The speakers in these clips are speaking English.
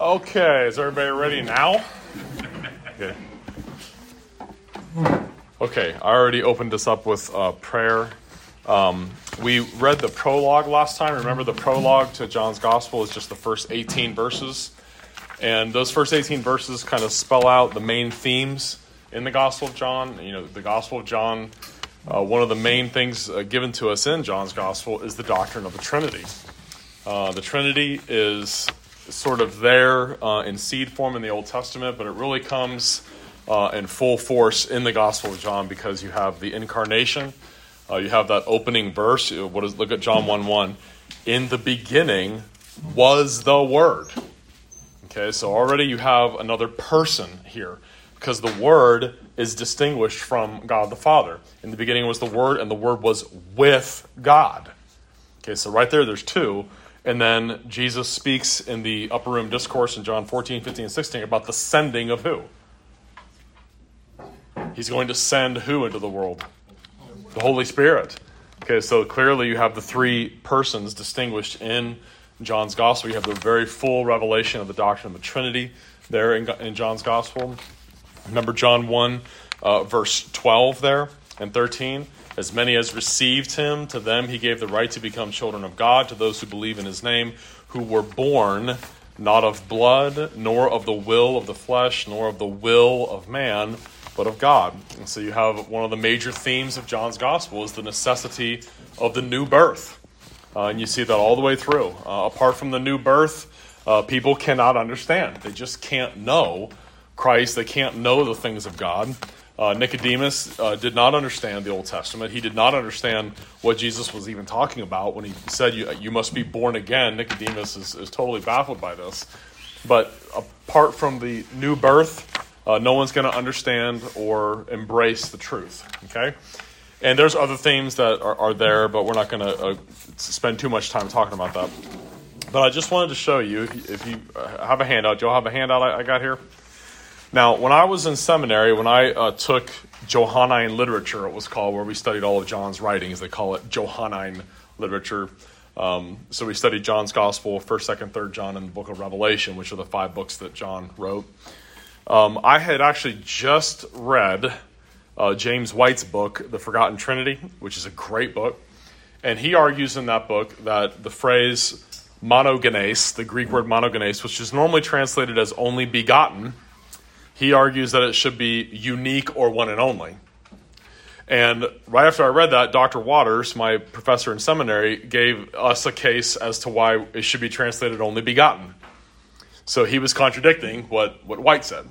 Okay, is everybody ready now? Okay. Okay, I already opened this up with uh, prayer. Um, we read the prologue last time. Remember, the prologue to John's Gospel is just the first 18 verses. And those first 18 verses kind of spell out the main themes in the Gospel of John. You know, the Gospel of John, uh, one of the main things uh, given to us in John's Gospel is the doctrine of the Trinity. Uh, the Trinity is sort of there uh, in seed form in the Old Testament, but it really comes uh, in full force in the Gospel of John because you have the incarnation. Uh, you have that opening verse. What is look at John one one. In the beginning was the Word. Okay, so already you have another person here because the Word is distinguished from God the Father. In the beginning was the Word, and the Word was with God. Okay, so right there, there's two. And then Jesus speaks in the upper room discourse in John 14, 15, and 16 about the sending of who? He's going to send who into the world? The Holy Spirit. Okay, so clearly you have the three persons distinguished in John's Gospel. You have the very full revelation of the doctrine of the Trinity there in, in John's Gospel. Remember John 1, uh, verse 12 there and 13. As many as received him, to them he gave the right to become children of God, to those who believe in his name, who were born not of blood, nor of the will of the flesh, nor of the will of man, but of God. And so you have one of the major themes of John's gospel is the necessity of the new birth. Uh, and you see that all the way through. Uh, apart from the new birth, uh, people cannot understand. They just can't know Christ. They can't know the things of God. Uh, Nicodemus uh, did not understand the Old Testament. He did not understand what Jesus was even talking about when he said, You, you must be born again. Nicodemus is, is totally baffled by this. But apart from the new birth, uh, no one's going to understand or embrace the truth. Okay? And there's other themes that are, are there, but we're not going to uh, spend too much time talking about that. But I just wanted to show you, if you, uh, have a handout, do you all have a handout I, I got here? Now, when I was in seminary, when I uh, took Johannine literature, it was called, where we studied all of John's writings, they call it Johannine literature. Um, so we studied John's Gospel, 1st, 2nd, 3rd John, and the book of Revelation, which are the five books that John wrote. Um, I had actually just read uh, James White's book, The Forgotten Trinity, which is a great book. And he argues in that book that the phrase monogenes, the Greek word monogenes, which is normally translated as only begotten, he argues that it should be unique or one and only. And right after I read that, Dr. Waters, my professor in seminary, gave us a case as to why it should be translated only begotten. So he was contradicting what, what White said.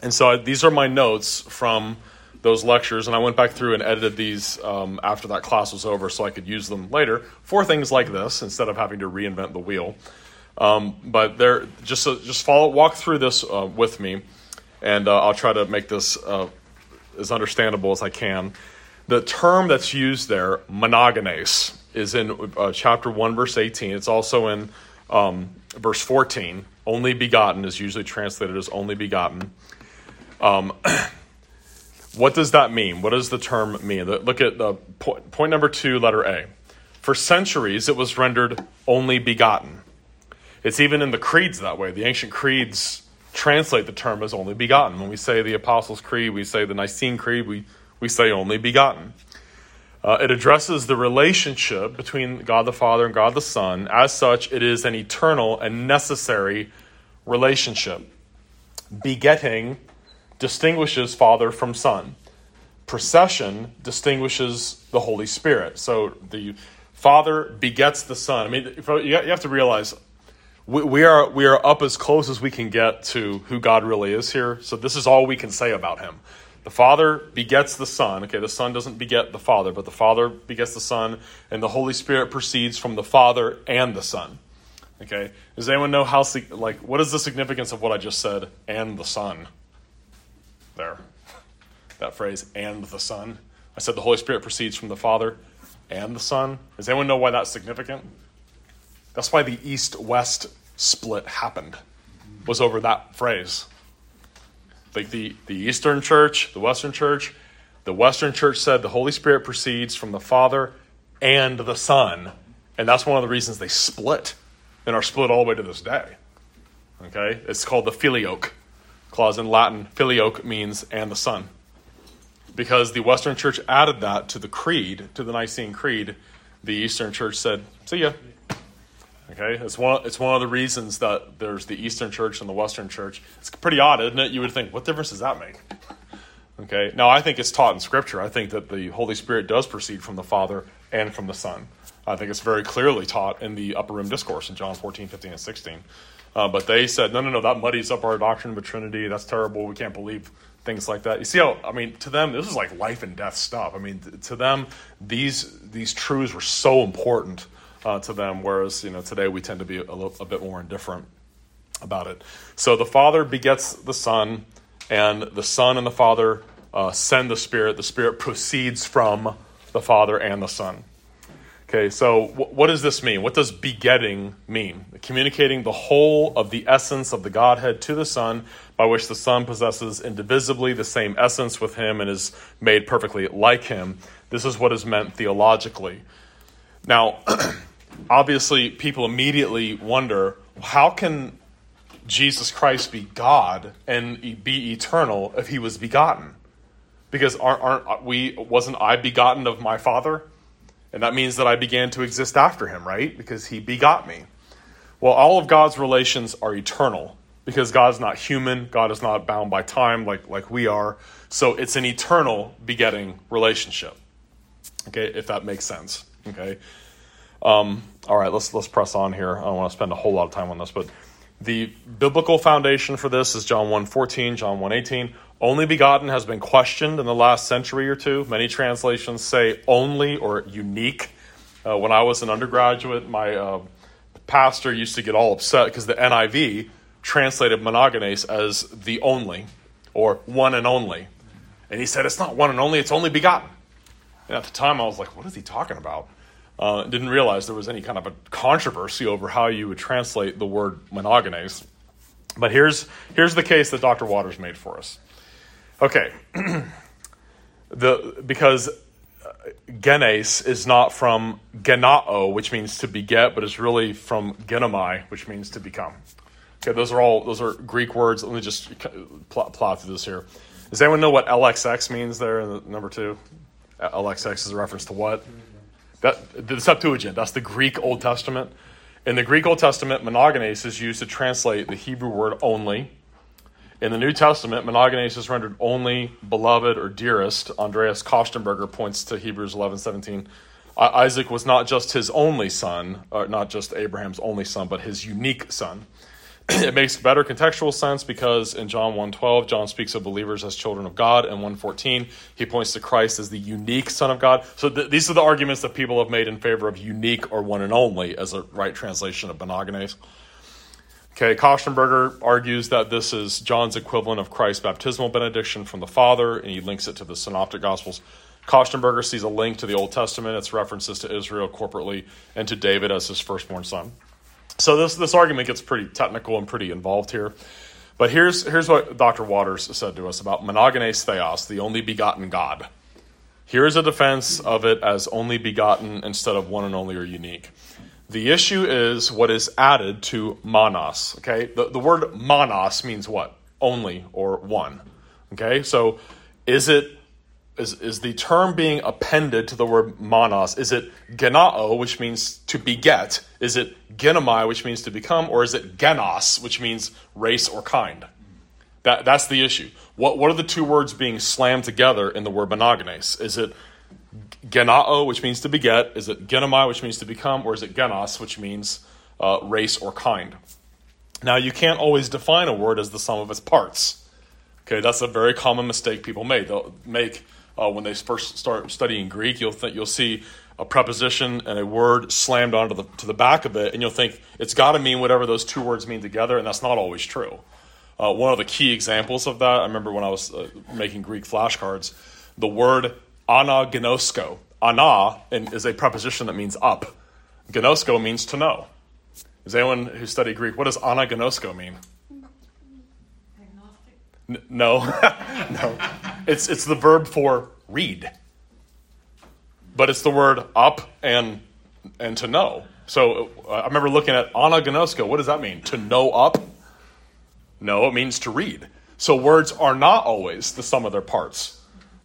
And so I, these are my notes from those lectures, and I went back through and edited these um, after that class was over so I could use them later for things like this instead of having to reinvent the wheel. Um, but there, just just follow, walk through this uh, with me and uh, I'll try to make this uh, as understandable as I can. The term that's used there, monogenes, is in uh, chapter 1, verse 18. It's also in um, verse 14. Only begotten is usually translated as only begotten. Um, what does that mean? What does the term mean? Look at the point, point number two, letter A. For centuries, it was rendered only begotten. It's even in the creeds that way. The ancient creeds translate the term as only begotten. When we say the Apostles' Creed, we say the Nicene Creed, we, we say only begotten. Uh, it addresses the relationship between God the Father and God the Son. As such, it is an eternal and necessary relationship. Begetting distinguishes Father from Son. Procession distinguishes the Holy Spirit. So the Father begets the Son. I mean, you have to realize we, we, are we are up as close as we can get to who God really is here. So this is all we can say about him. The Father begets the Son. Okay, the Son doesn't beget the Father, but the Father begets the Son, and the Holy Spirit proceeds from the Father and the Son. Okay, does anyone know how like what is the significance of what I just said? And the Son. There, that phrase and the Son. I said the Holy Spirit proceeds from the Father and the Son. Does anyone know why that's significant? That's why the east west split happened, was over that phrase. Like the, the Eastern church, the Western church, the Western church said the Holy Spirit proceeds from the Father and the Son. And that's one of the reasons they split and are split all the way to this day. Okay? It's called the filioque clause in Latin. Filioque means and the Son. Because the Western Church added that to the creed, to the Nicene Creed, the Eastern Church said, see ya. Okay, it's one, it's one of the reasons that there's the Eastern Church and the Western Church. It's pretty odd, isn't it? You would think, what difference does that make? Okay, now I think it's taught in Scripture. I think that the Holy Spirit does proceed from the Father and from the Son. I think it's very clearly taught in the Upper Room Discourse in John 14, 15, and 16. Uh, but they said, no, no, no, that muddies up our doctrine of the Trinity. That's terrible. We can't believe things like that. You see how, I mean, to them, this is like life and death stuff. I mean, to them, these, these truths were so important uh, to them, whereas, you know, today we tend to be a, little, a bit more indifferent about it. So the Father begets the Son, and the Son and the Father uh, send the Spirit. The Spirit proceeds from the Father and the Son. Okay, so w- what does this mean? What does begetting mean? Communicating the whole of the essence of the Godhead to the Son, by which the Son possesses indivisibly the same essence with Him and is made perfectly like Him. This is what is meant theologically. Now, obviously, people immediately wonder how can Jesus Christ be God and be eternal if He was begotten? Because aren't, aren't uh, we? Wasn't I begotten of my Father? And that means that I began to exist after him, right? Because he begot me. Well, all of God's relations are eternal because God is not human. God is not bound by time like, like we are. So it's an eternal begetting relationship. Okay, if that makes sense. Okay. Um, all right, let's let's press on here. I don't want to spend a whole lot of time on this, but the biblical foundation for this is John 1:14, John 1:18. Only begotten has been questioned in the last century or two. Many translations say only or unique. Uh, when I was an undergraduate, my uh, pastor used to get all upset because the NIV translated monogenes as the only or one and only. And he said, it's not one and only, it's only begotten. And at the time, I was like, what is he talking about? Uh, didn't realize there was any kind of a controversy over how you would translate the word monogenes. But here's, here's the case that Dr. Waters made for us. Okay. the, because uh, genes is not from genao, which means to beget, but it's really from genomai, which means to become. Okay, those are all those are Greek words. Let me just plot, plot through this here. Does anyone know what LXX means there number two? LXX is a reference to what? That, the Septuagint, that's the Greek Old Testament. In the Greek Old Testament, monogenes is used to translate the Hebrew word only in the New Testament, monogenes is rendered only, beloved, or dearest. Andreas Kostenberger points to Hebrews 11 17. Isaac was not just his only son, or not just Abraham's only son, but his unique son. it makes better contextual sense because in John 1:12 John speaks of believers as children of God and 1:14 he points to Christ as the unique son of God. So th- these are the arguments that people have made in favor of unique or one and only as a right translation of monogenes. Okay, Kostenberger argues that this is John's equivalent of Christ's baptismal benediction from the Father, and he links it to the Synoptic Gospels. Kostenberger sees a link to the Old Testament, its references to Israel corporately, and to David as his firstborn son. So this, this argument gets pretty technical and pretty involved here. But here's, here's what Dr. Waters said to us about monogenes theos, the only begotten God. Here's a defense of it as only begotten instead of one and only or unique. The issue is what is added to monos. Okay, the, the word monos means what? Only or one. Okay, so is it is, is the term being appended to the word monos? Is it genao, which means to beget? Is it genomai, which means to become? Or is it genos, which means race or kind? That, that's the issue. What, what are the two words being slammed together in the word monogenes? Is it genao, which means to beget? Is it genomai, which means to become? Or is it genos, which means uh, race or kind? Now, you can't always define a word as the sum of its parts. Okay, that's a very common mistake people make. They'll make uh, when they first start studying Greek. You'll think you'll see a preposition and a word slammed onto the to the back of it, and you'll think it's got to mean whatever those two words mean together, and that's not always true. Uh, one of the key examples of that, I remember when I was uh, making Greek flashcards, the word anagnosko. Ana is a preposition that means up. Gnosko means to know. Is anyone who studied Greek, what does anagnosko mean? N- no, no. It's, it's the verb for read. But it's the word up and, and to know. So uh, I remember looking at anagnosko. What does that mean? To know up? No, it means to read. So words are not always the sum of their parts.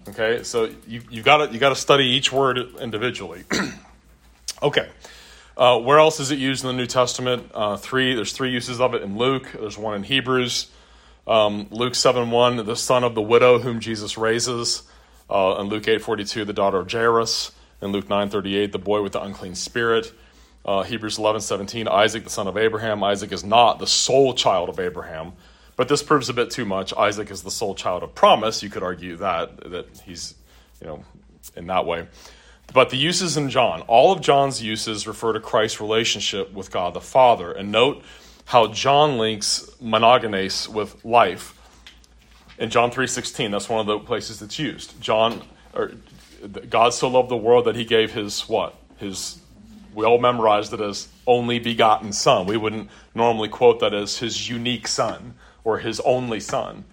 Okay, so you you got to you got to study each word individually. okay, uh, where else is it used in the New Testament? Uh, three. There's three uses of it in Luke. There's one in Hebrews. Um, Luke seven one, the son of the widow whom Jesus raises. Uh, in Luke eight forty two, the daughter of Jairus. In Luke nine thirty eight, the boy with the unclean spirit. Uh, Hebrews eleven seventeen, Isaac the son of Abraham. Isaac is not the sole child of Abraham but this proves a bit too much. Isaac is the sole child of promise. You could argue that that he's, you know, in that way. But the uses in John, all of John's uses refer to Christ's relationship with God the Father. And note how John links monogenes with life. In John 3:16, that's one of the places that's used. John or God so loved the world that he gave his what? His we all memorized it as only begotten son. We wouldn't normally quote that as his unique son or his only son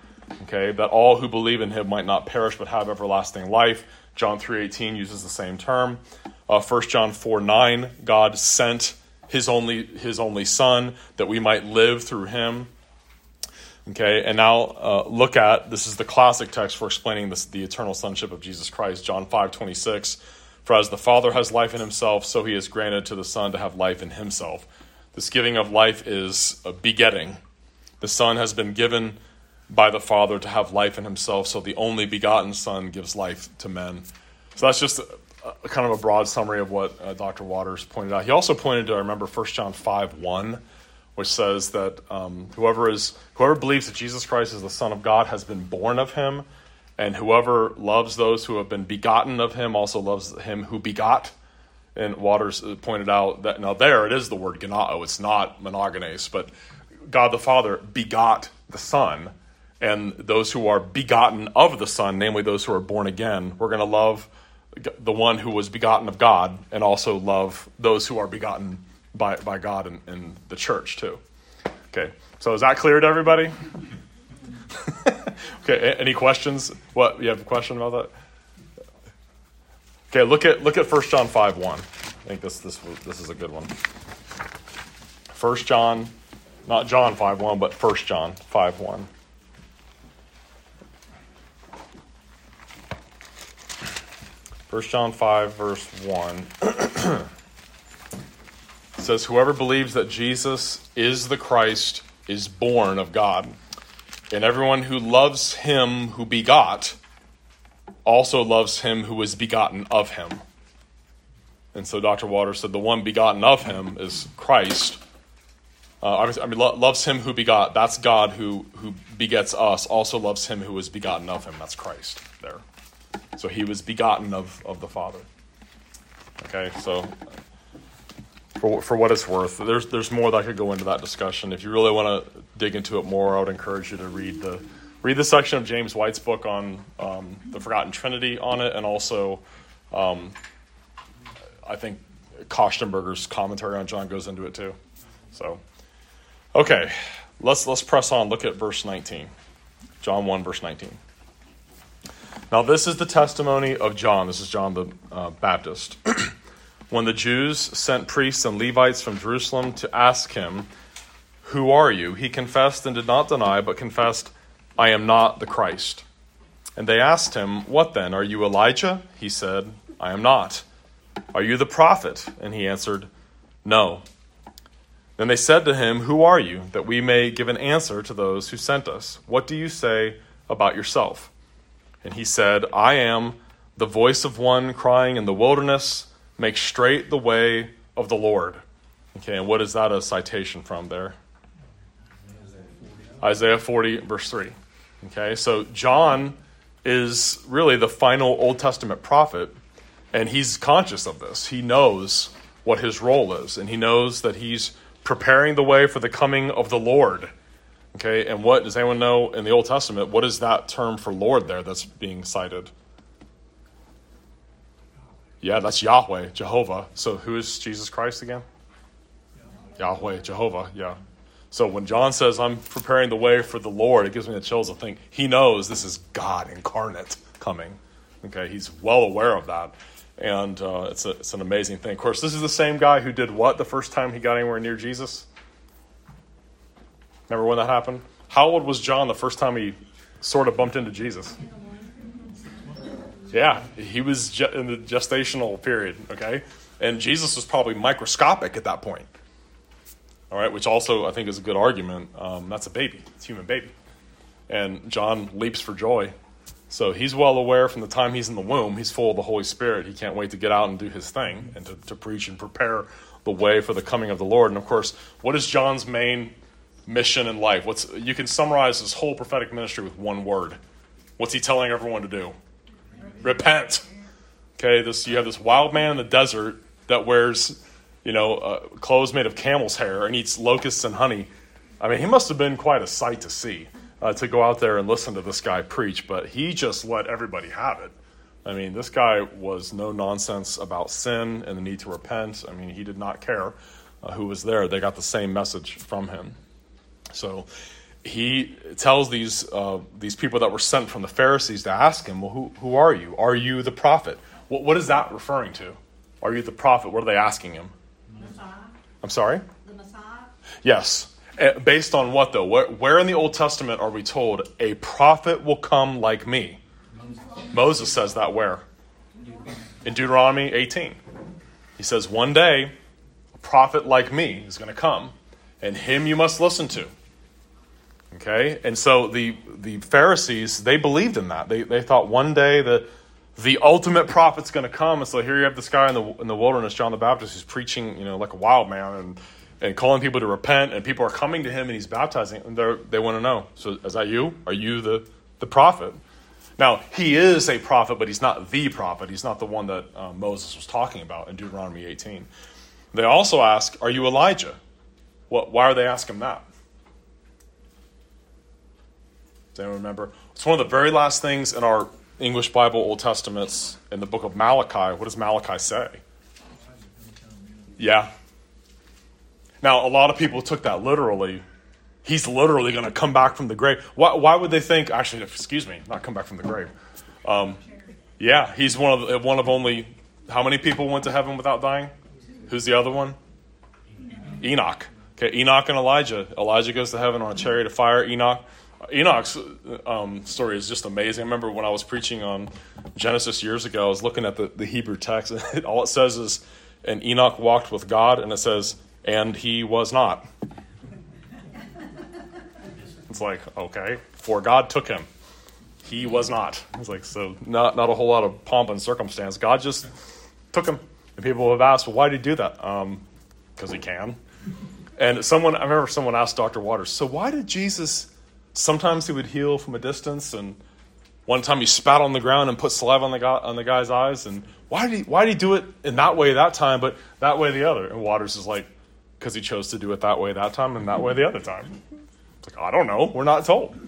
okay that all who believe in him might not perish but have everlasting life john 3.18 uses the same term uh, 1 john 4 9 god sent his only his only son that we might live through him. Okay and now uh, look at this is the classic text for explaining this, the eternal sonship of jesus christ john 5 26 for as the father has life in himself so he has granted to the son to have life in himself. This giving of life is a begetting. The Son has been given by the Father to have life in himself, so the only begotten Son gives life to men. So that's just a kind of a broad summary of what uh, Dr. Waters pointed out. He also pointed to, I remember, 1 John 5 1, which says that um, whoever, is, whoever believes that Jesus Christ is the Son of God has been born of him, and whoever loves those who have been begotten of him also loves him who begot. And Waters uh, pointed out that now there it is the word genao. It's not monogenes, but God the Father begot the Son, and those who are begotten of the Son, namely those who are born again, we're going to love the one who was begotten of God and also love those who are begotten by, by God in, in the church, too. Okay, so is that clear to everybody? okay, any questions? What, you have a question about that? Okay, look at look at 1 John 5 1. I think this this this is a good one. 1 John not John 5 1, but 1 John 5 1. First John 5, verse 1 says, Whoever believes that Jesus is the Christ is born of God. And everyone who loves him who begot also loves him who was begotten of him. And so Dr. Waters said the one begotten of him is Christ, uh, I mean, lo- loves him who begot. That's God who who begets us. Also loves him who was begotten of him. That's Christ. There. So he was begotten of of the Father. Okay, so for for what it's worth, there's there's more that could go into that discussion. If you really want to dig into it more, I would encourage you to read the read the section of James White's book on um, the Forgotten Trinity on it, and also um, I think Kostenberger's commentary on John goes into it too. So. Okay, let's let's press on. Look at verse 19. John 1 verse 19. Now this is the testimony of John. This is John the uh, Baptist. when the Jews sent priests and Levites from Jerusalem to ask him, "Who are you?" he confessed and did not deny, but confessed, "I am not the Christ." And they asked him, "What then? Are you Elijah?" He said, "I am not." "Are you the prophet?" And he answered, "No." Then they said to him, Who are you, that we may give an answer to those who sent us? What do you say about yourself? And he said, I am the voice of one crying in the wilderness, Make straight the way of the Lord. Okay, and what is that a citation from there? Isaiah 40, verse 3. Okay, so John is really the final Old Testament prophet, and he's conscious of this. He knows what his role is, and he knows that he's preparing the way for the coming of the Lord. Okay, and what does anyone know in the Old Testament? What is that term for Lord there that's being cited? Yeah, that's Yahweh, Jehovah. So who is Jesus Christ again? Yahweh, Jehovah, yeah. So when John says, I'm preparing the way for the Lord, it gives me the chills to think he knows this is God incarnate coming. Okay, he's well aware of that and uh, it's, a, it's an amazing thing. Of course, this is the same guy who did what the first time he got anywhere near Jesus? Remember when that happened? How old was John the first time he sort of bumped into Jesus? Yeah, he was in the gestational period, okay? And Jesus was probably microscopic at that point. All right, which also I think is a good argument. Um, that's a baby, it's a human baby. And John leaps for joy. So he's well aware from the time he's in the womb, he's full of the Holy Spirit. He can't wait to get out and do his thing and to, to preach and prepare the way for the coming of the Lord. And of course, what is John's main mission in life? What's you can summarize his whole prophetic ministry with one word. What's he telling everyone to do? Repent. Okay, this you have this wild man in the desert that wears, you know, uh, clothes made of camel's hair and eats locusts and honey. I mean, he must have been quite a sight to see uh, to go out there and listen to this guy preach, but he just let everybody have it. I mean, this guy was no nonsense about sin and the need to repent. I mean, he did not care uh, who was there. They got the same message from him. So he tells these, uh, these people that were sent from the Pharisees to ask him, Well, who, who are you? Are you the prophet? What, what is that referring to? Are you the prophet? What are they asking him? Messiah. I'm sorry? The Messiah? Yes. Uh, based on what, though? Where, where in the Old Testament are we told a prophet will come like me? Moses says that where? In Deuteronomy 18. He says, One day, a prophet like me is going to come, and him you must listen to. Okay? And so the, the Pharisees, they believed in that. They, they thought one day that the ultimate prophet's going to come. And so here you have this guy in the, in the wilderness, John the Baptist, who's preaching, you know, like a wild man and, and calling people to repent. And people are coming to him and he's baptizing. And they want to know, so is that you? Are you the, the prophet? Now, he is a prophet, but he's not the prophet. He's not the one that uh, Moses was talking about in Deuteronomy 18. They also ask, Are you Elijah? What, why are they asking that? Does anyone remember? It's one of the very last things in our English Bible Old Testaments in the book of Malachi. What does Malachi say? Yeah. Now, a lot of people took that literally he's literally going to come back from the grave. Why, why, would they think? Actually, excuse me, not come back from the grave. Um, yeah, he's one of one of only how many people went to heaven without dying? Who's the other one? Enoch. Okay, Enoch and Elijah. Elijah goes to heaven on a chariot of fire. Enoch. Enoch's um, story is just amazing. I remember when I was preaching on Genesis years ago, I was looking at the, the Hebrew text, and all it says is, and Enoch walked with God, and it says, and he was not. It's like, okay, for God took him. He was not. It's like, so not, not a whole lot of pomp and circumstance. God just took him. And people have asked, well, why did he do that? Because um, he can. And someone, I remember someone asked Dr. Waters, so why did Jesus, sometimes he would heal from a distance, and one time he spat on the ground and put saliva on the, guy, on the guy's eyes, and why did, he, why did he do it in that way that time, but that way the other? And Waters is like, because he chose to do it that way that time and that way the other time. It's like, I don't know. We're not told.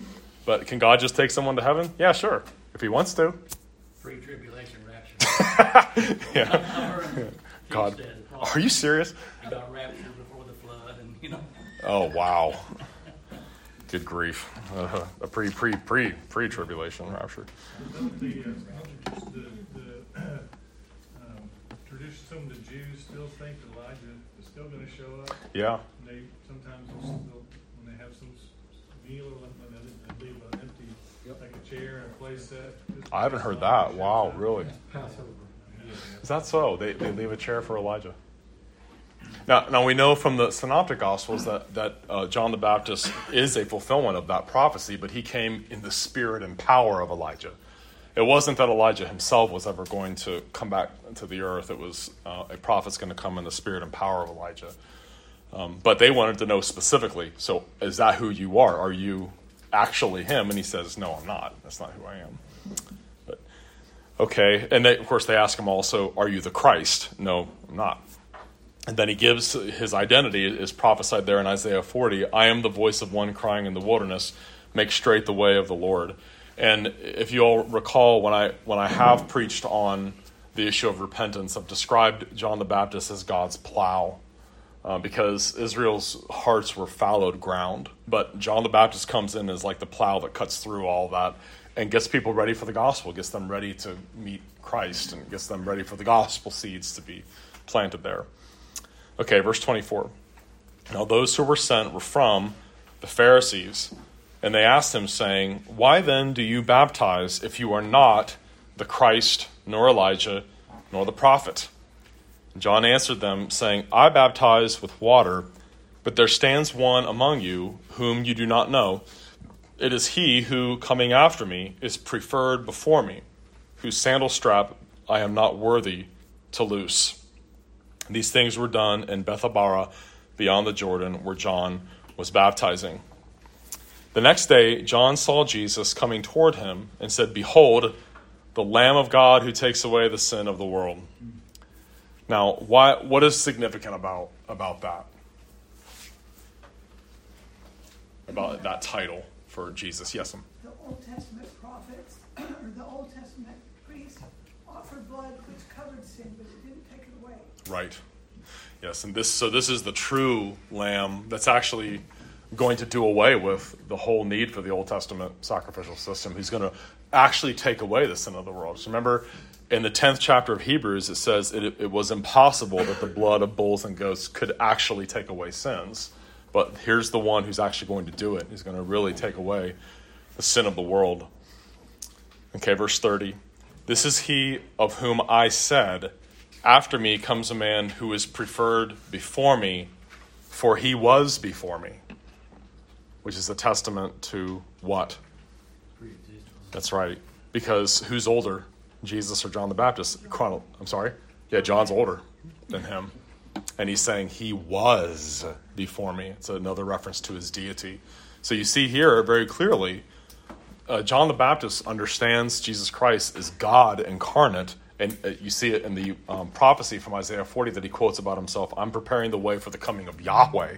But can God just take someone to heaven? Yeah, sure. If he wants to. Pre tribulation rapture. yeah. God. Are you serious? He got raptured before the flood, and you know. Oh wow. Good grief. Uh, a pre pre pre pre tribulation rapture. The, uh, the, the um, tradition, some of the Jews still think Elijah is still going to show up. Yeah. They sometimes they'll, when they have some meal or something, they leave an empty, like a chair and a place set. I haven't heard that. Wow, really? Is that so? They, they leave a chair for Elijah. Now, now we know from the Synoptic Gospels that, that uh, John the Baptist is a fulfillment of that prophecy, but he came in the spirit and power of Elijah. It wasn't that Elijah himself was ever going to come back to the earth. It was uh, a prophet's going to come in the spirit and power of Elijah. Um, but they wanted to know specifically. So, is that who you are? Are you actually him? And he says, No, I'm not. That's not who I am. But okay, and they, of course they ask him also, Are you the Christ? No, I'm not. And then he gives his identity is prophesied there in Isaiah 40. I am the voice of one crying in the wilderness, make straight the way of the Lord. And if you all recall, when I when I have preached on the issue of repentance, I've described John the Baptist as God's plow uh, because Israel's hearts were fallowed ground. But John the Baptist comes in as like the plow that cuts through all that and gets people ready for the gospel, gets them ready to meet Christ, and gets them ready for the gospel seeds to be planted there. Okay, verse 24. Now, those who were sent were from the Pharisees. And they asked him, saying, Why then do you baptize if you are not the Christ, nor Elijah, nor the prophet? John answered them, saying, I baptize with water, but there stands one among you whom you do not know. It is he who, coming after me, is preferred before me, whose sandal strap I am not worthy to loose. These things were done in Bethabara, beyond the Jordan, where John was baptizing. The next day, John saw Jesus coming toward him and said, Behold, the Lamb of God who takes away the sin of the world. Now, why, what is significant about, about that? About that title for Jesus? Yes. The Old Testament prophets, or the Old Testament priests offered blood which covered sin, but it didn't take it away. Right. Yes, and this so this is the true lamb that's actually going to do away with the whole need for the Old Testament sacrificial system. He's going to actually take away the sin of the world. So remember, in the 10th chapter of Hebrews, it says it, it was impossible that the blood of bulls and goats could actually take away sins. But here's the one who's actually going to do it. He's going to really take away the sin of the world. Okay, verse 30. This is he of whom I said, After me comes a man who is preferred before me, for he was before me. Which is a testament to what? That's right. Because who's older, Jesus or John the Baptist? I'm sorry? Yeah, John's older than him. And he's saying he was before me. It's another reference to his deity. So you see here very clearly, uh, John the Baptist understands Jesus Christ as God incarnate. And uh, you see it in the um, prophecy from Isaiah 40 that he quotes about himself I'm preparing the way for the coming of Yahweh.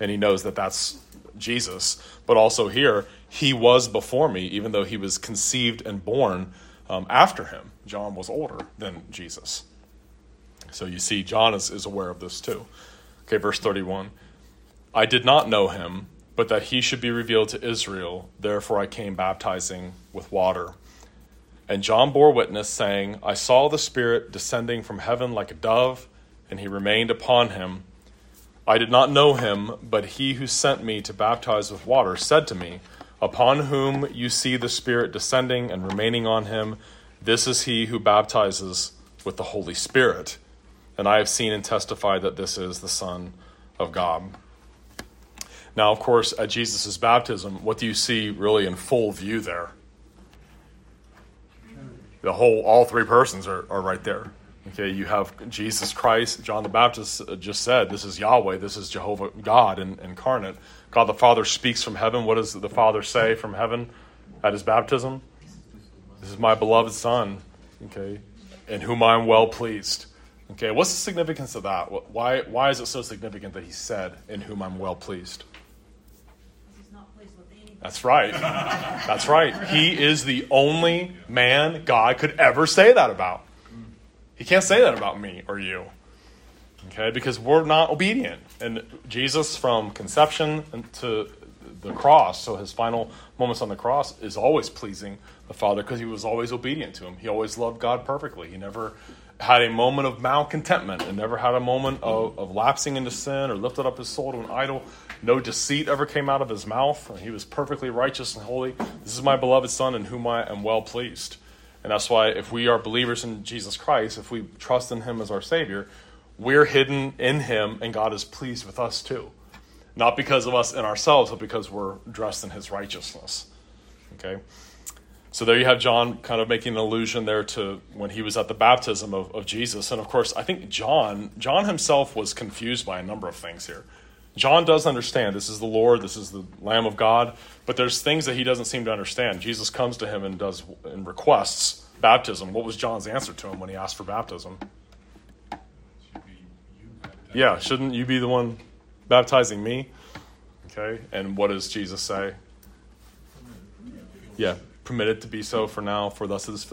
And he knows that that's Jesus. But also here, he was before me, even though he was conceived and born um, after him. John was older than Jesus. So you see, John is, is aware of this too. Okay, verse 31. I did not know him, but that he should be revealed to Israel. Therefore I came baptizing with water. And John bore witness, saying, I saw the Spirit descending from heaven like a dove, and he remained upon him. I did not know him, but he who sent me to baptize with water said to me, Upon whom you see the Spirit descending and remaining on him, this is he who baptizes with the Holy Spirit. And I have seen and testified that this is the Son of God. Now, of course, at Jesus' baptism, what do you see really in full view there? The whole, all three persons are, are right there. Okay, you have Jesus Christ, John the Baptist uh, just said, This is Yahweh, this is Jehovah God in, incarnate. God the Father speaks from heaven. What does the Father say from heaven at his baptism? This is my beloved Son, okay, in whom I am well pleased. Okay, what's the significance of that? Why, why is it so significant that he said, In whom I'm well pleased? That's right. That's right. He is the only man God could ever say that about. He can't say that about me or you. Okay, because we're not obedient. And Jesus, from conception to the cross, so his final moments on the cross, is always pleasing the Father because he was always obedient to him. He always loved God perfectly. He never had a moment of malcontentment and never had a moment of, of lapsing into sin or lifted up his soul to an idol. No deceit ever came out of his mouth. and He was perfectly righteous and holy. This is my beloved Son in whom I am well pleased. And that's why, if we are believers in Jesus Christ, if we trust in Him as our Savior, we're hidden in Him, and God is pleased with us too. Not because of us in ourselves, but because we're dressed in His righteousness. Okay? So there you have John kind of making an allusion there to when he was at the baptism of, of Jesus. And of course, I think John, John himself was confused by a number of things here. John does understand this is the Lord, this is the Lamb of God, but there's things that he doesn't seem to understand. Jesus comes to him and does and requests baptism. What was John's answer to him when he asked for baptism? Yeah, shouldn't you be the one baptizing me? Okay, and what does Jesus say? Yeah, permit it to be so for now, for thus it is,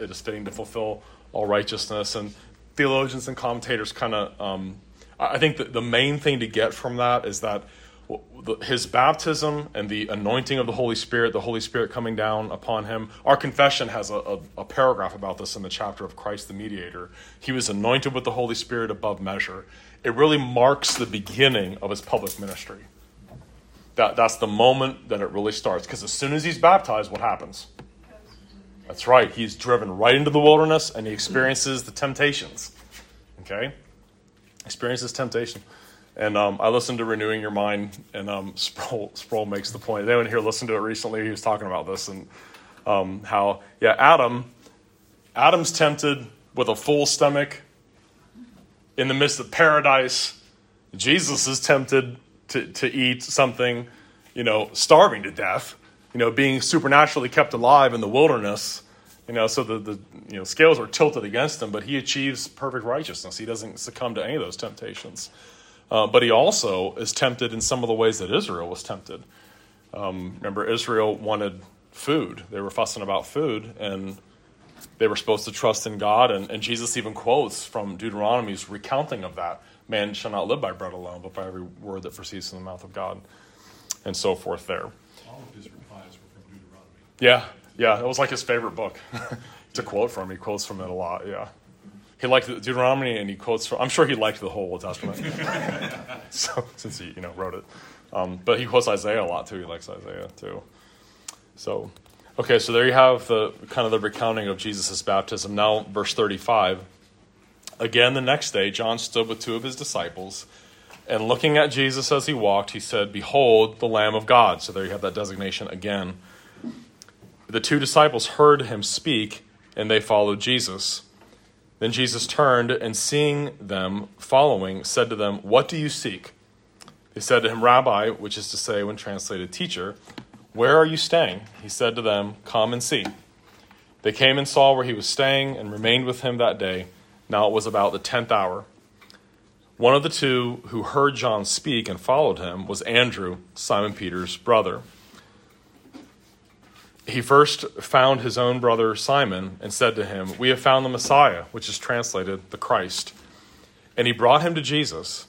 it is fitting to fulfill all righteousness. And theologians and commentators kind of, um, I think that the main thing to get from that is that his baptism and the anointing of the Holy Spirit, the Holy Spirit coming down upon him. Our confession has a, a, a, paragraph about this in the chapter of Christ the Mediator. He was anointed with the Holy Spirit above measure. It really marks the beginning of his public ministry. That, that's the moment that it really starts. Because as soon as he's baptized, what happens? That's right. He's driven right into the wilderness and he experiences the temptations. Okay? Experiences temptation. And um, I listened to Renewing Your Mind, and um, Sproul, Sproul makes the point. Anyone here listened to it recently? He was talking about this and um, how, yeah, Adam, Adam's tempted with a full stomach in the midst of paradise. Jesus is tempted to, to eat something, you know, starving to death, you know, being supernaturally kept alive in the wilderness. You know, so the, the you know scales are tilted against him, but he achieves perfect righteousness. He doesn't succumb to any of those temptations. Uh, but he also is tempted in some of the ways that Israel was tempted. Um, remember, Israel wanted food. They were fussing about food, and they were supposed to trust in God. And, and Jesus even quotes from Deuteronomy's recounting of that man shall not live by bread alone, but by every word that proceeds from the mouth of God, and so forth there. All of his replies were from Deuteronomy. Yeah, yeah, it was like his favorite book to quote from. He quotes from it a lot, yeah. He liked Deuteronomy, and he quotes from. I'm sure he liked the whole Old Testament, so since he you know wrote it. Um, but he quotes Isaiah a lot too. He likes Isaiah too. So, okay, so there you have the kind of the recounting of Jesus' baptism. Now, verse 35. Again, the next day, John stood with two of his disciples, and looking at Jesus as he walked, he said, "Behold, the Lamb of God." So there you have that designation again. The two disciples heard him speak, and they followed Jesus. Then Jesus turned and seeing them following, said to them, What do you seek? They said to him, Rabbi, which is to say, when translated, teacher, where are you staying? He said to them, Come and see. They came and saw where he was staying and remained with him that day. Now it was about the tenth hour. One of the two who heard John speak and followed him was Andrew, Simon Peter's brother he first found his own brother Simon and said to him, We have found the Messiah, which is translated the Christ. And he brought him to Jesus.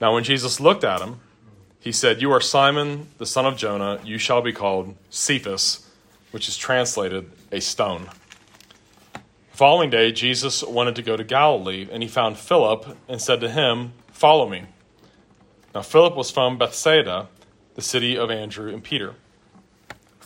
Now, when Jesus looked at him, he said, You are Simon, the son of Jonah. You shall be called Cephas, which is translated a stone. The following day, Jesus wanted to go to Galilee, and he found Philip and said to him, Follow me. Now, Philip was from Bethsaida, the city of Andrew and Peter.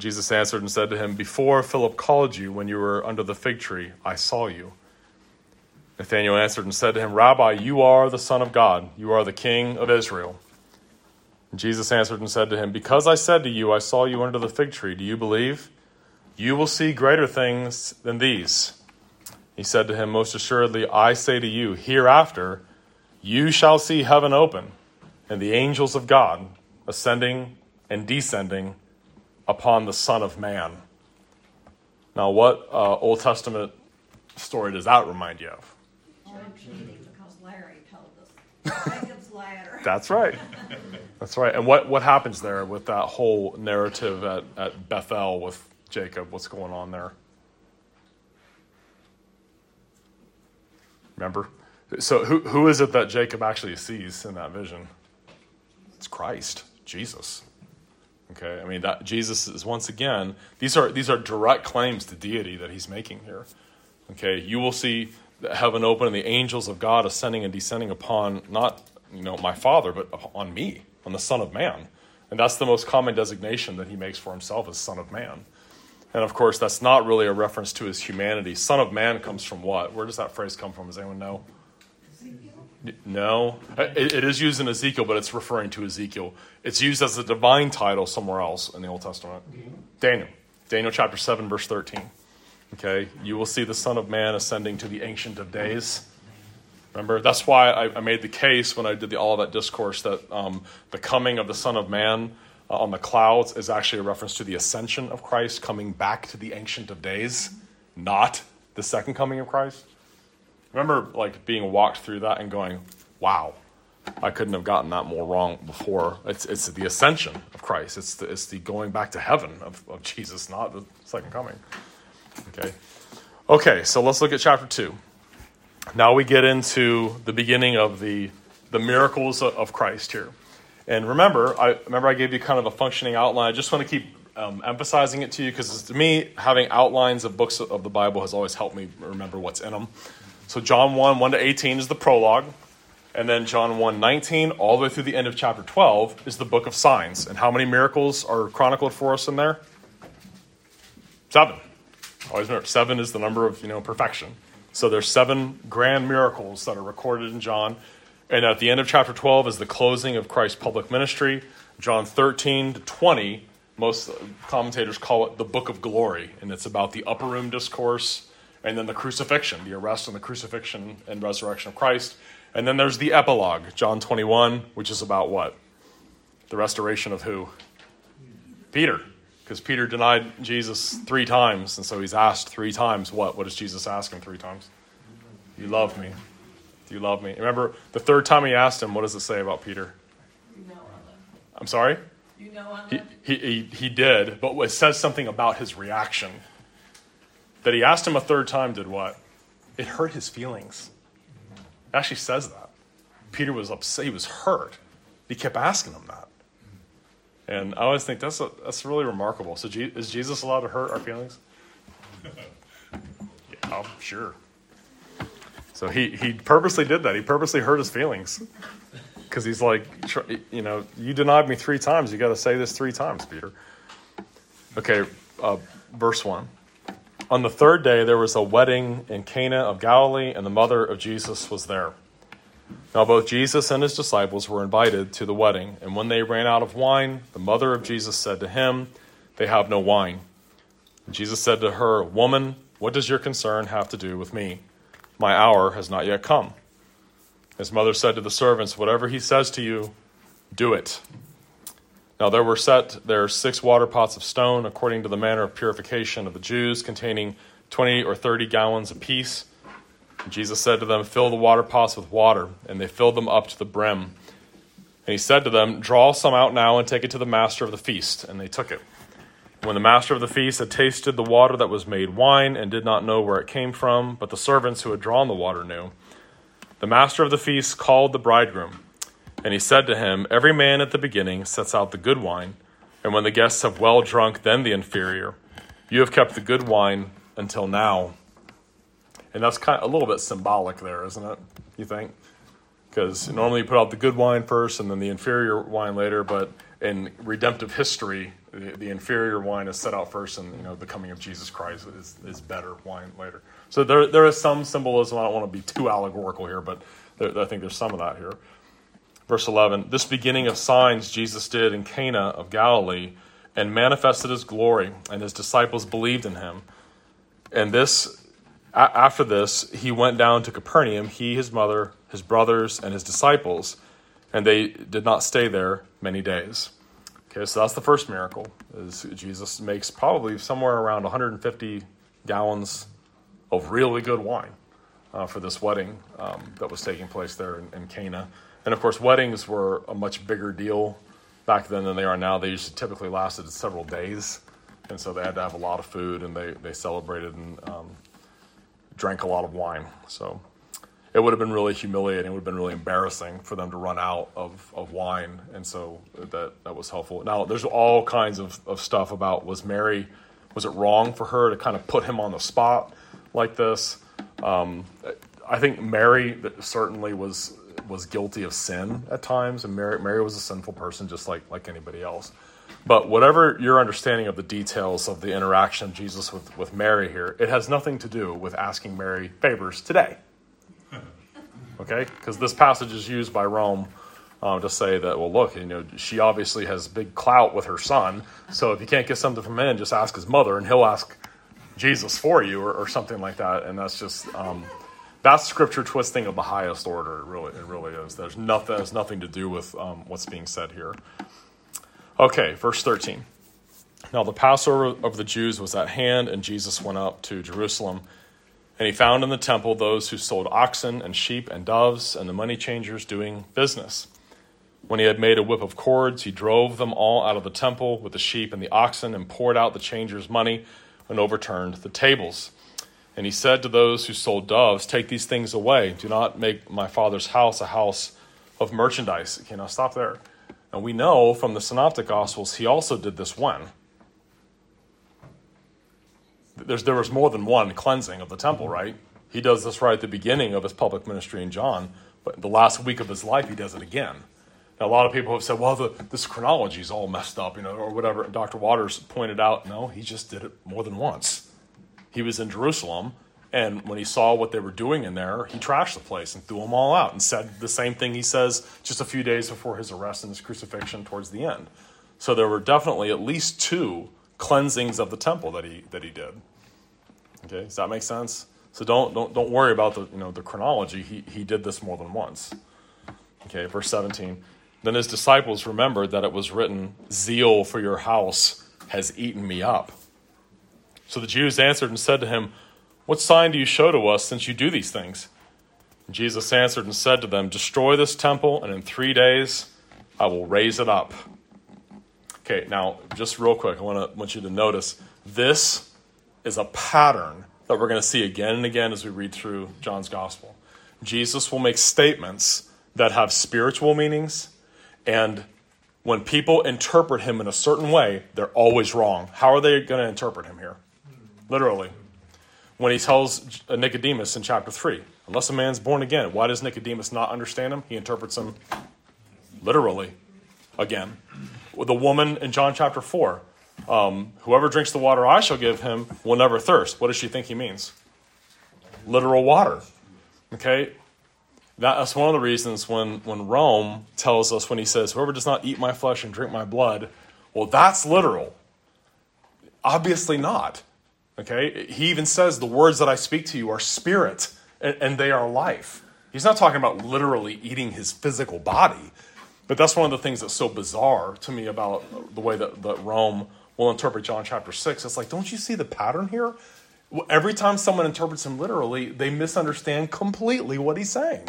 Jesus answered and said to him, Before Philip called you, when you were under the fig tree, I saw you. Nathanael answered and said to him, Rabbi, you are the Son of God. You are the King of Israel. And Jesus answered and said to him, Because I said to you, I saw you under the fig tree, do you believe? You will see greater things than these. He said to him, Most assuredly, I say to you, hereafter you shall see heaven open, and the angels of God ascending and descending upon the Son of Man. Now, what uh, Old Testament story does that remind you of? Because Larry told us. Jacob's ladder. That's right. That's right. And what, what happens there with that whole narrative at, at Bethel with Jacob? What's going on there? Remember? So, who, who is it that Jacob actually sees in that vision? It's Christ, Jesus. Okay, I mean that Jesus is once again these are these are direct claims to deity that he's making here. Okay, you will see heaven open and the angels of God ascending and descending upon not you know my Father, but on me, on the Son of Man, and that's the most common designation that he makes for himself as Son of Man. And of course, that's not really a reference to his humanity. Son of Man comes from what? Where does that phrase come from? Does anyone know? No, it, it is used in Ezekiel, but it's referring to Ezekiel. It's used as a divine title somewhere else in the Old Testament. Daniel. Daniel chapter 7, verse 13. Okay, you will see the Son of Man ascending to the Ancient of Days. Remember, that's why I, I made the case when I did the Olivet Discourse that um, the coming of the Son of Man uh, on the clouds is actually a reference to the ascension of Christ coming back to the Ancient of Days, not the second coming of Christ. Remember, like being walked through that and going, "Wow, I couldn't have gotten that more wrong before. It's, it's the ascension of Christ. It's the, it's the going back to heaven of, of Jesus, not the second coming. Okay. Okay, so let's look at chapter 2. Now we get into the beginning of the, the miracles of, Christ here. And remember, I remember I gave you kind of a functioning outline. I just want to keep um, emphasizing it to you because to me, having outlines of books of the Bible has always helped me remember what's in them. So John 1, 1 to 18 is the prologue. And then John 1, 19, all the way through the end of chapter 12 is the book of signs. And how many miracles are chronicled for us in there? Seven. Always remember, seven is the number of, you know, perfection. So there's seven grand miracles that are recorded in John. And at the end of chapter 12 is the closing of Christ's public ministry. John 13 to 20, most commentators call it the book of glory. And it's about the upper room discourse and then the crucifixion, the arrest and the crucifixion and resurrection of Christ. And then there's the epilogue, John 21, which is about what? The restoration of who? Peter. Because Peter denied Jesus three times, and so he's asked three times what? What does Jesus ask him three times? You love me. Do you love me? Remember, the third time he asked him, what does it say about Peter? You know I love I'm sorry? you. Know I love He, he, he, he did, but it says something about his reaction. That he asked him a third time did what? It hurt his feelings. It actually says that. Peter was upset. He was hurt. He kept asking him that. And I always think that's, a, that's really remarkable. So, is Jesus allowed to hurt our feelings? Yeah, sure. So he, he purposely did that. He purposely hurt his feelings. Because he's like, you know, you denied me three times. You got to say this three times, Peter. Okay, uh, verse 1. On the third day, there was a wedding in Cana of Galilee, and the mother of Jesus was there. Now, both Jesus and his disciples were invited to the wedding, and when they ran out of wine, the mother of Jesus said to him, They have no wine. And Jesus said to her, Woman, what does your concern have to do with me? My hour has not yet come. His mother said to the servants, Whatever he says to you, do it. Now there were set there six water pots of stone, according to the manner of purification of the Jews, containing twenty or thirty gallons apiece. And Jesus said to them, Fill the water pots with water. And they filled them up to the brim. And he said to them, Draw some out now and take it to the master of the feast. And they took it. When the master of the feast had tasted the water that was made wine and did not know where it came from, but the servants who had drawn the water knew, the master of the feast called the bridegroom. And he said to him, Every man at the beginning sets out the good wine, and when the guests have well drunk, then the inferior. You have kept the good wine until now. And that's kind of a little bit symbolic there, isn't it? You think? Because normally you put out the good wine first and then the inferior wine later, but in redemptive history, the, the inferior wine is set out first, and you know the coming of Jesus Christ is, is better wine later. So there, there is some symbolism. I don't want to be too allegorical here, but there, I think there's some of that here. Verse 11 This beginning of signs Jesus did in Cana of Galilee and manifested his glory, and his disciples believed in him. And this, after this, he went down to Capernaum, he, his mother, his brothers, and his disciples, and they did not stay there many days. Okay, so that's the first miracle. Is Jesus makes probably somewhere around 150 gallons of really good wine uh, for this wedding um, that was taking place there in, in Cana. And of course, weddings were a much bigger deal back then than they are now. They usually typically lasted several days, and so they had to have a lot of food, and they they celebrated and um, drank a lot of wine. So it would have been really humiliating. It would have been really embarrassing for them to run out of, of wine, and so that that was helpful. Now, there's all kinds of, of stuff about was Mary, was it wrong for her to kind of put him on the spot like this? Um, I think Mary certainly was was guilty of sin at times, and Mary Mary was a sinful person just like like anybody else. But whatever your understanding of the details of the interaction of Jesus with, with Mary here, it has nothing to do with asking Mary favors today okay? Because this passage is used by Rome uh, to say that, well, look, you know, she obviously has big clout with her son, so if you can't get something from him, just ask his mother, and he'll ask Jesus for you, or, or something like that. And that's just um, that's scripture twisting of the highest order. It really, it really is. There's nothing has nothing to do with um, what's being said here. Okay, verse thirteen. Now the Passover of the Jews was at hand, and Jesus went up to Jerusalem. And he found in the temple those who sold oxen and sheep and doves and the money changers doing business. When he had made a whip of cords, he drove them all out of the temple with the sheep and the oxen and poured out the changers' money and overturned the tables. And he said to those who sold doves, Take these things away. Do not make my father's house a house of merchandise. Okay, now stop there. And we know from the Synoptic Gospels, he also did this when? There's, there was more than one cleansing of the temple, mm-hmm. right? He does this right at the beginning of his public ministry in John, but the last week of his life, he does it again. Now, a lot of people have said, well, the, this chronology is all messed up, you know, or whatever. And Dr. Waters pointed out, no, he just did it more than once. He was in Jerusalem, and when he saw what they were doing in there, he trashed the place and threw them all out and said the same thing he says just a few days before his arrest and his crucifixion towards the end. So there were definitely at least two cleansings of the temple that he that he did. Okay, does that make sense? So don't don't don't worry about the you know the chronology. He he did this more than once. Okay, verse 17. Then his disciples remembered that it was written, Zeal for your house has eaten me up. So the Jews answered and said to him, What sign do you show to us since you do these things? And Jesus answered and said to them, Destroy this temple, and in three days I will raise it up. Okay, now, just real quick, I want, to, want you to notice this is a pattern that we're going to see again and again as we read through John's gospel. Jesus will make statements that have spiritual meanings, and when people interpret him in a certain way, they're always wrong. How are they going to interpret him here? Literally. When he tells Nicodemus in chapter 3, unless a man's born again, why does Nicodemus not understand him? He interprets him literally again. The woman in John chapter 4, um, whoever drinks the water I shall give him will never thirst. What does she think he means? Literal water. Okay? That's one of the reasons when, when Rome tells us, when he says, Whoever does not eat my flesh and drink my blood, well, that's literal. Obviously not. Okay? He even says, The words that I speak to you are spirit and, and they are life. He's not talking about literally eating his physical body. But that's one of the things that's so bizarre to me about the way that, that Rome will interpret John chapter 6. It's like, don't you see the pattern here? Every time someone interprets him literally, they misunderstand completely what he's saying.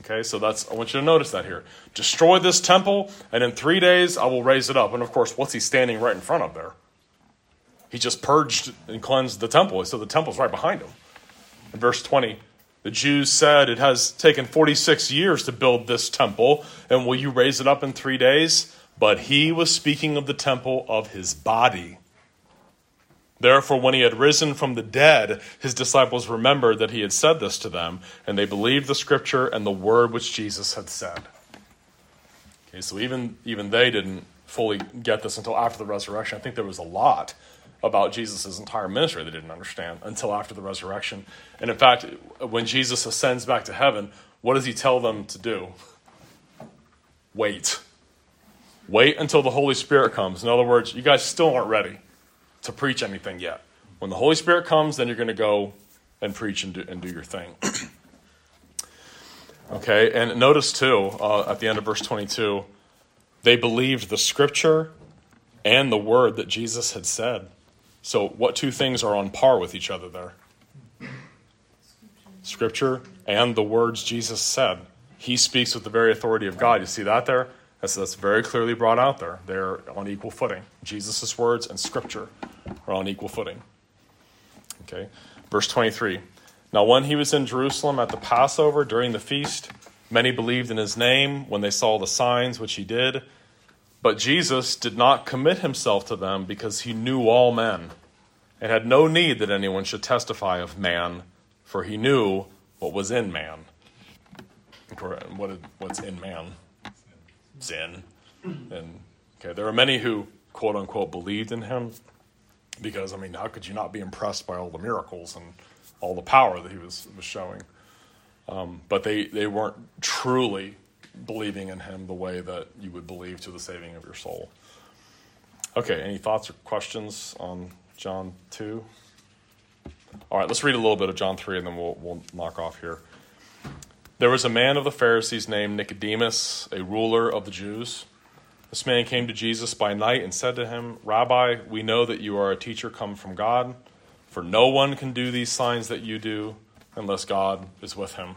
Okay, so that's, I want you to notice that here. Destroy this temple, and in three days I will raise it up. And of course, what's he standing right in front of there? He just purged and cleansed the temple, so the temple's right behind him. In verse 20, the Jews said, It has taken 46 years to build this temple, and will you raise it up in three days? But he was speaking of the temple of his body. Therefore, when he had risen from the dead, his disciples remembered that he had said this to them, and they believed the scripture and the word which Jesus had said. Okay, so even, even they didn't fully get this until after the resurrection. I think there was a lot about Jesus' entire ministry they didn't understand until after the resurrection. And in fact, when Jesus ascends back to heaven, what does he tell them to do? Wait. Wait until the Holy Spirit comes. In other words, you guys still aren't ready to preach anything yet. When the Holy Spirit comes, then you're going to go and preach and do, and do your thing. okay, and notice too, uh, at the end of verse 22, they believed the scripture and the word that Jesus had said. So, what two things are on par with each other there? Scripture and the words Jesus said. He speaks with the very authority of God. You see that there? That's, that's very clearly brought out there. They're on equal footing. Jesus' words and Scripture are on equal footing. Okay. Verse 23. Now, when he was in Jerusalem at the Passover during the feast, many believed in his name when they saw the signs which he did. But Jesus did not commit himself to them because he knew all men and had no need that anyone should testify of man, for he knew what was in man. What, what's in man? Sin. And okay, there are many who quote unquote believed in him because I mean, how could you not be impressed by all the miracles and all the power that he was, was showing? Um, but they, they weren't truly believing in him the way that you would believe to the saving of your soul. Okay, any thoughts or questions on John 2? All right, let's read a little bit of John 3 and then we'll, we'll knock off here. There was a man of the Pharisees named Nicodemus, a ruler of the Jews. This man came to Jesus by night and said to him, Rabbi, we know that you are a teacher come from God, For no one can do these signs that you do unless God is with him.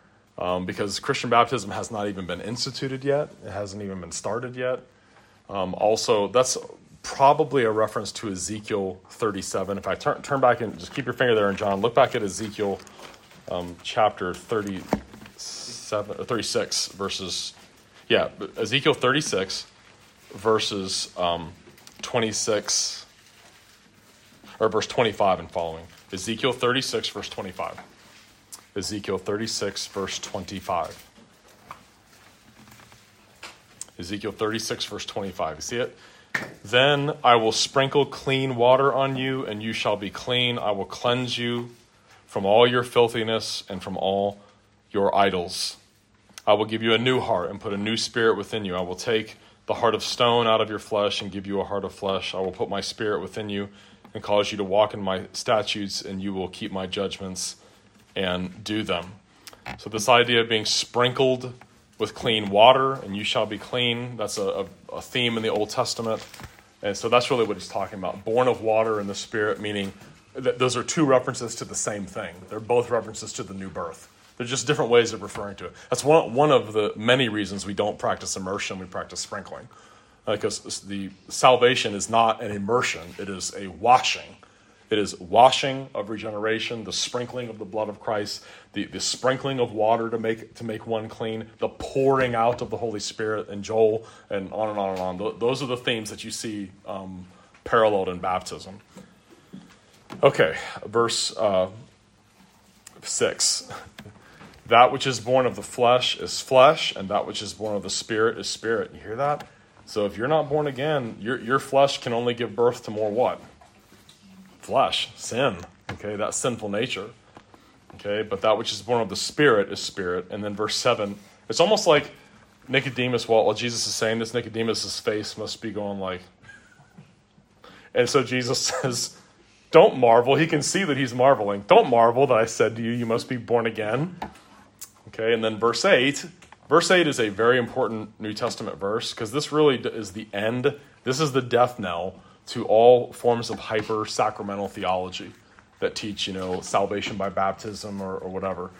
um, because Christian baptism has not even been instituted yet, it hasn't even been started yet. Um, also, that's probably a reference to Ezekiel 37. If I turn, turn back and just keep your finger there in John, look back at Ezekiel um, chapter 37 or 36, verses, yeah, Ezekiel 36, verses um, 26, or verse 25 and following. Ezekiel 36, verse 25. Ezekiel 36, verse 25. Ezekiel 36, verse 25. You see it? Then I will sprinkle clean water on you, and you shall be clean. I will cleanse you from all your filthiness and from all your idols. I will give you a new heart and put a new spirit within you. I will take the heart of stone out of your flesh and give you a heart of flesh. I will put my spirit within you and cause you to walk in my statutes, and you will keep my judgments and do them. So, this idea of being sprinkled with clean water, and you shall be clean, that's a, a, theme in the Old Testament. And so, that's really what he's talking about. Born of water and the Spirit, meaning that those are two references to the same thing. They're both references to the new birth. They're just different ways of referring to it. That's one, one of the many reasons we don't practice immersion, we practice sprinkling. Because uh, the salvation is not an immersion, it is a washing. It is washing of regeneration, the sprinkling of the blood of Christ, the, the sprinkling of water to make, to make one clean, the pouring out of the Holy Spirit and Joel, and on and on and on. Those are the themes that you see um, paralleled in baptism. Okay, verse uh, 6. That which is born of the flesh is flesh, and that which is born of the spirit is spirit. You hear that? So if you're not born again, your, your flesh can only give birth to more what? Flesh, sin. Okay, that sinful nature. Okay, but that which is born of the spirit is spirit. And then verse 7, it's almost like Nicodemus, while, while Jesus is saying this, Nicodemus's face must be going like. And so Jesus says, Don't marvel. He can see that he's marveling. Don't marvel that I said to you, You must be born again. Okay, and then verse 8. Verse 8 is a very important New Testament verse because this really is the end. This is the death knell to all forms of hyper sacramental theology that teach, you know, salvation by baptism or, or whatever.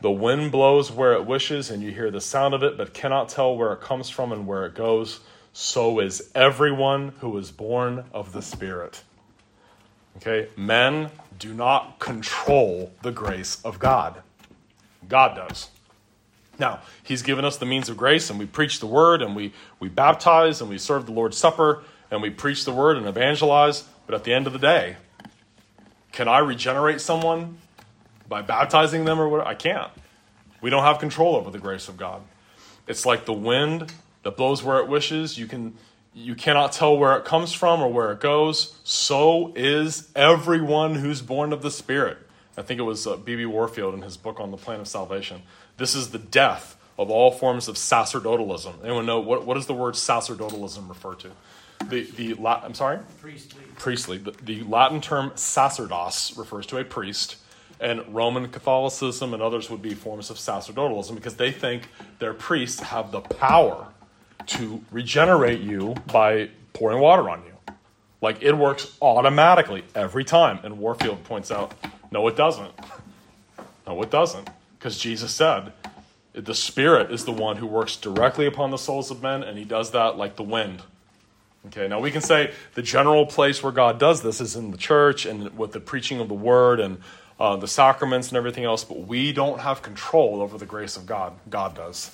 The wind blows where it wishes, and you hear the sound of it, but cannot tell where it comes from and where it goes. So is everyone who is born of the Spirit. Okay? Men do not control the grace of God. God does. Now, He's given us the means of grace, and we preach the word, and we, we baptize, and we serve the Lord's Supper, and we preach the word and evangelize. But at the end of the day, can I regenerate someone by baptizing them or what? I can't. We don't have control over the grace of God. It's like the wind that blows where it wishes. You can you cannot tell where it comes from or where it goes. So is everyone who's born of the Spirit. I think it was uh, B.B. Warfield in his book on the plan of salvation. This is the death of all forms of sacerdotalism. Anyone know what, what does the word sacerdotalism refer to? The, the I'm sorry? Priestly. Priestly. The, the Latin term sacerdos refers to a priest, and Roman Catholicism and others would be forms of sacerdotalism because they think their priests have the power to regenerate you by pouring water on you. Like it works automatically every time. And Warfield points out no, it doesn't. No, it doesn't. Because Jesus said, the Spirit is the one who works directly upon the souls of men, and he does that like the wind. Okay, now we can say the general place where God does this is in the church and with the preaching of the word and uh, the sacraments and everything else, but we don't have control over the grace of God. God does.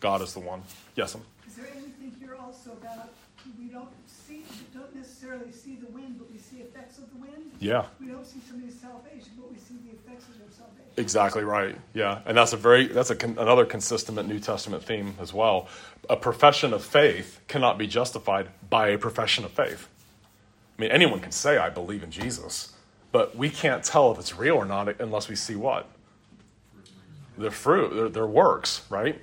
God is the one. Yes, ma'am. Is there anything here also about, we don't see, we don't necessarily see the wind, but we see effects of the wind? Yeah. We don't see somebody's salvation, but we see the effects of their salvation. Exactly right. Yeah, and that's a very that's a con- another consistent New Testament theme as well. A profession of faith cannot be justified by a profession of faith. I mean, anyone can say I believe in Jesus, But we can't tell if it's real or not unless we see what? Their fruit, their, their works, right?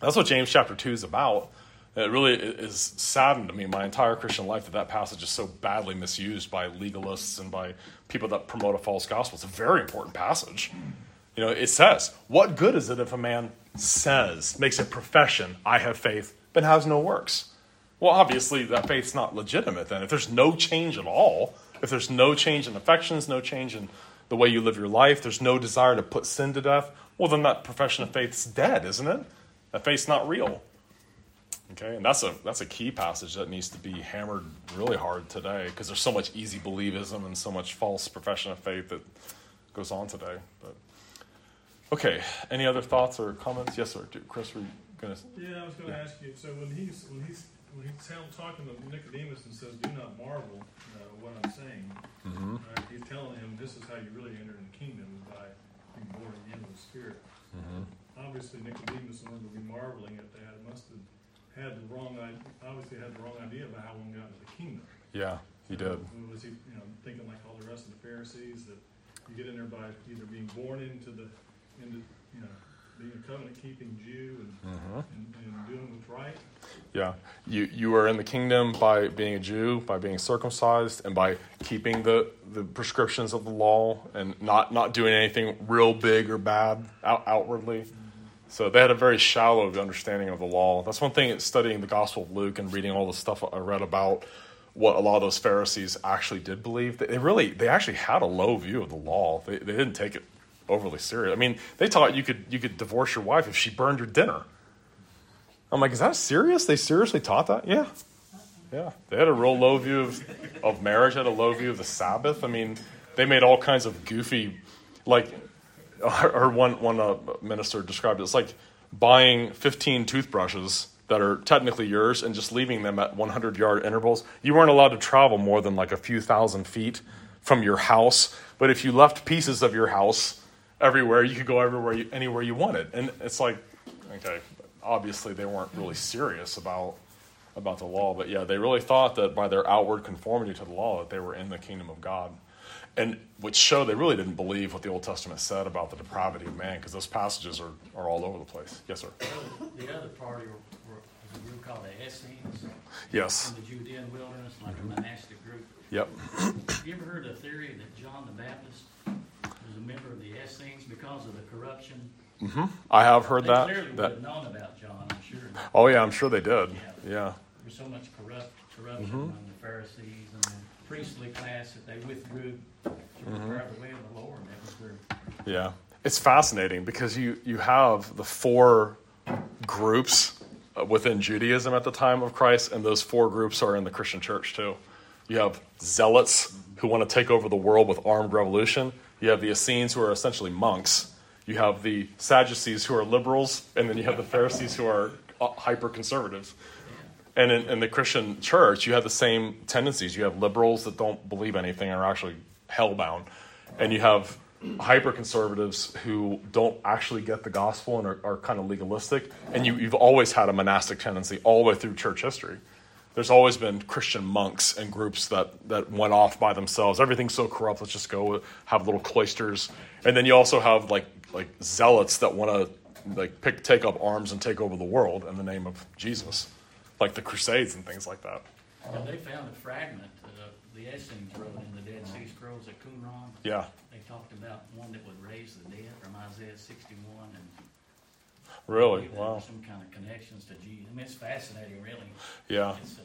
That's what James chapter 2 is about. It really is saddened to me my entire Christian life that that passage is so badly misused by legalists and by people that promote a false gospel. It's a very important passage. You know, it says, What good is it if a man says, makes a profession, I have faith, but has no works? Well, obviously, that faith's not legitimate then. If there's no change at all, if there's no change in affections, no change in the way you live your life, there's no desire to put sin to death, well, then that profession of faith's dead, isn't it? That faith's not real. Okay, and that's a that's a key passage that needs to be hammered really hard today because there's so much easy believism and so much false profession of faith that goes on today. But okay, any other thoughts or comments? Yes, sir. Chris, were you gonna? Yeah, I was going to ask you. So when he's when he's when he's talking to Nicodemus and says, "Do not marvel uh, what I'm saying," Mm-hmm. right, he's telling him this is how you really enter in the kingdom is by being born again of the Spirit. Mm-hmm. Obviously, Nicodemus, in order to be marveling at that, must have had the wrong obviously had the wrong idea about how one got into the kingdom. Yeah, he did. Was he, you know, thinking like all the rest of the Pharisees that you get in there by either being born into the, into, you know, being a covenant keeping Jew and, Mm-hmm. and, and doing what's right? Yeah, you you are in the kingdom by being a Jew, by being circumcised, and by keeping the, the prescriptions of the law, and not not doing anything real big or bad out, outwardly. So they had a very shallow understanding of the law. That's one thing. Studying the Gospel of Luke and reading all the stuff I read about what a lot of those Pharisees actually did believe. They really they actually had a low view of the law. They they didn't take it overly serious. I mean, they taught you could you could divorce your wife if she burned your dinner. I'm like, is that serious? They seriously taught that? Yeah. Yeah. They had a real low view of, of marriage, had a low view of the Sabbath. I mean, they made all kinds of goofy, like, or one, one uh, minister described it as like buying 15 toothbrushes that are technically yours and just leaving them at 100 yard intervals. You weren't allowed to travel more than like a few thousand feet from your house. But if you left pieces of your house everywhere, you could go everywhere, you, anywhere you wanted. And it's like, okay, obviously they weren't really serious about about the law, but yeah, they really thought that by their outward conformity to the law that they were in the kingdom of God. And which showed they really didn't believe what the Old Testament said about the depravity of man, because those passages are, are all over the place. Yes, sir. The other party were, were, was a group called the Essenes Yes. in the Judean wilderness, like a monastic group. Yep. Have you ever heard the theory that John the Baptist was a member of the Essenes because of the corruption? Mm-hmm. I have heard They that. clearly would that have known about John, I'm sure. oh yeah, I'm sure they did. Yeah. There's so much corrupt, corruption Mm-hmm. among the Pharisees and the priestly class that they withdrew to prepare the way of the Lord. That was their Yeah. It's fascinating because you, you have the four groups uh, within Judaism at the time of Christ, and those four groups are in the Christian church too. You have zealots who want to take over the world with armed revolution. You have the Essenes who are essentially monks. You have the Sadducees who are liberals, and then you have the Pharisees who are hyper conservatives. And in, in the Christian church, you have the same tendencies. You have liberals that don't believe anything and are actually hellbound. And you have hyper conservatives who don't actually get the gospel and are, are kind of legalistic. And you, you've always had a monastic tendency all the way through church history. There's always been Christian monks and groups that, that went off by themselves. Everything's so corrupt, let's just go have little cloisters. And then you also have like, like zealots that want to like pick, take up arms and take over the world in the name of Jesus like the Crusades and things like that. Well, they found a fragment of the Essenes wrote in the Dead Sea Scrolls at Qumran. Yeah, They talked about one that would raise the dead from Isaiah 61 and really. believe there were Wow. some kind of connections to Jesus. I mean, it's fascinating, really. Yeah, It's, uh,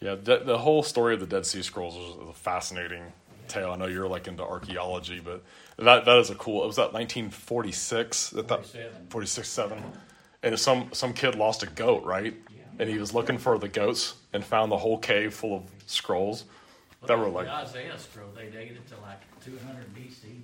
yeah. De- the whole story of the Dead Sea Scrolls is a fascinating tale. I know you're like into archaeology, but that that is a cool. It was that 1946 that that 47. 46 seven, and some some kid lost a goat, right? And he was looking for the goats and found the whole cave full of scrolls that were like. the like, Isaiah scroll, they dated to like 200 BC.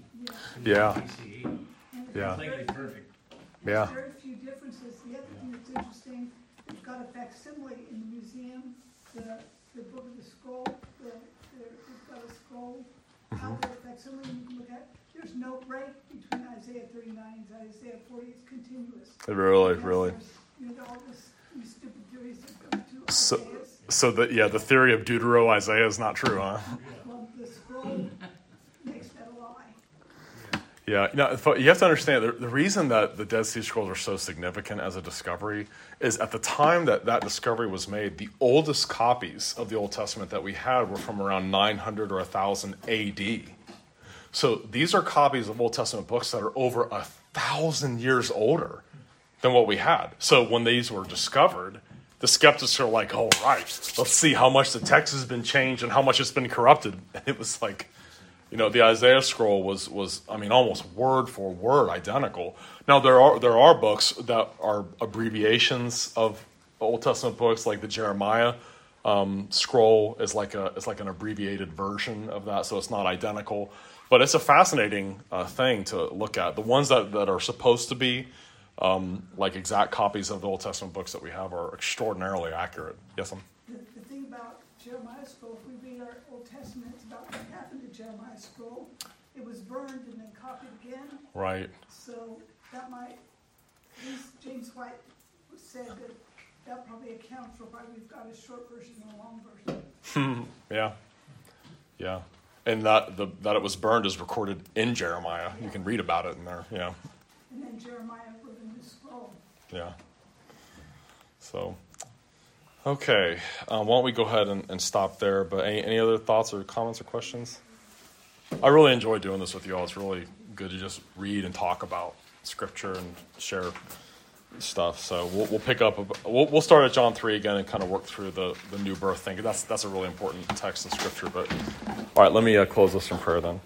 Yeah. 200 BCE. And Yeah. I think it's perfect. yeah, There's very few differences. The other thing that's interesting, they've got a facsimile in the museum, the, the book of the scroll, the, the- they've got a scroll mm-hmm. out there, facsimile you can look at. There's no break between Isaiah thirty-nine and Isaiah forty, it's continuous. really, Yes, really. You know, all this, that So- So the yeah, the theory of Deutero Isaiah is not true, huh? Yeah, you know, you have to understand the, the reason that the Dead Sea Scrolls are so significant as a discovery is at the time that that discovery was made, the oldest copies of the Old Testament that we had were from around 900 or 1000 AD. So these are copies of Old Testament books that are over a thousand years older than what we had. So when these were discovered, the skeptics are like, "All right, let's see how much the text has been changed and how much it's been corrupted." And it was like, you know, the Isaiah scroll was was I mean almost word for word identical. Now there are there are books that are abbreviations of Old Testament books, like the Jeremiah um, scroll is like a is like an abbreviated version of that, so it's not identical. But it's a fascinating uh, thing to look at. The ones that, that are supposed to be um, like exact copies of the Old Testament books that we have are extraordinarily accurate. Yes, I'm. The, the thing about Jeremiah's scroll, if we read our Old Testament, it's about what happened to Jeremiah's scroll. It was burned and then copied again, Right. so that might, at least James White said that that probably accounts for why we've got a short version and a long version. Yeah. Yeah. And that the that it was burned is recorded in Jeremiah. You can read about it in there. Yeah. And then Jeremiah wrote a new scroll. Yeah. So, okay. Um, why don't we go ahead and, and stop there? But any, any other thoughts or comments or questions? I really enjoy doing this with you all. It's really good to just read and talk about scripture and share stuff. So we'll, we'll pick up. We'll, we'll start at John three again and kind of work through the, the new birth thing. That's that's a really important text in scripture. But all right, let me uh, close this in prayer then.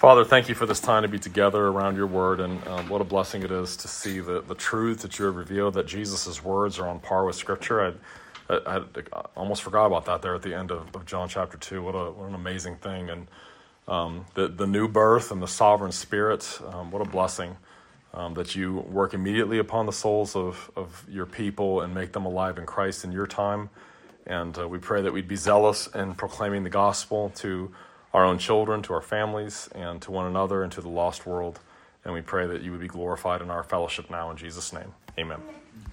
Father, thank you for this time to be together around your word, and um, what a blessing it is to see the, the truth that you have revealed, that Jesus' words are on par with Scripture. I, I, I almost forgot about that there at the end of, of John chapter 2. What, a, what an amazing thing. And um, the, the new birth and the sovereign spirit, um, what a blessing um, that you work immediately upon the souls of, of your people and make them alive in Christ in your time. And uh, we pray that we'd be zealous in proclaiming the gospel to our own children, to our families, and to one another, and to the lost world. And we pray that you would be glorified in our fellowship now in Jesus' name. Amen.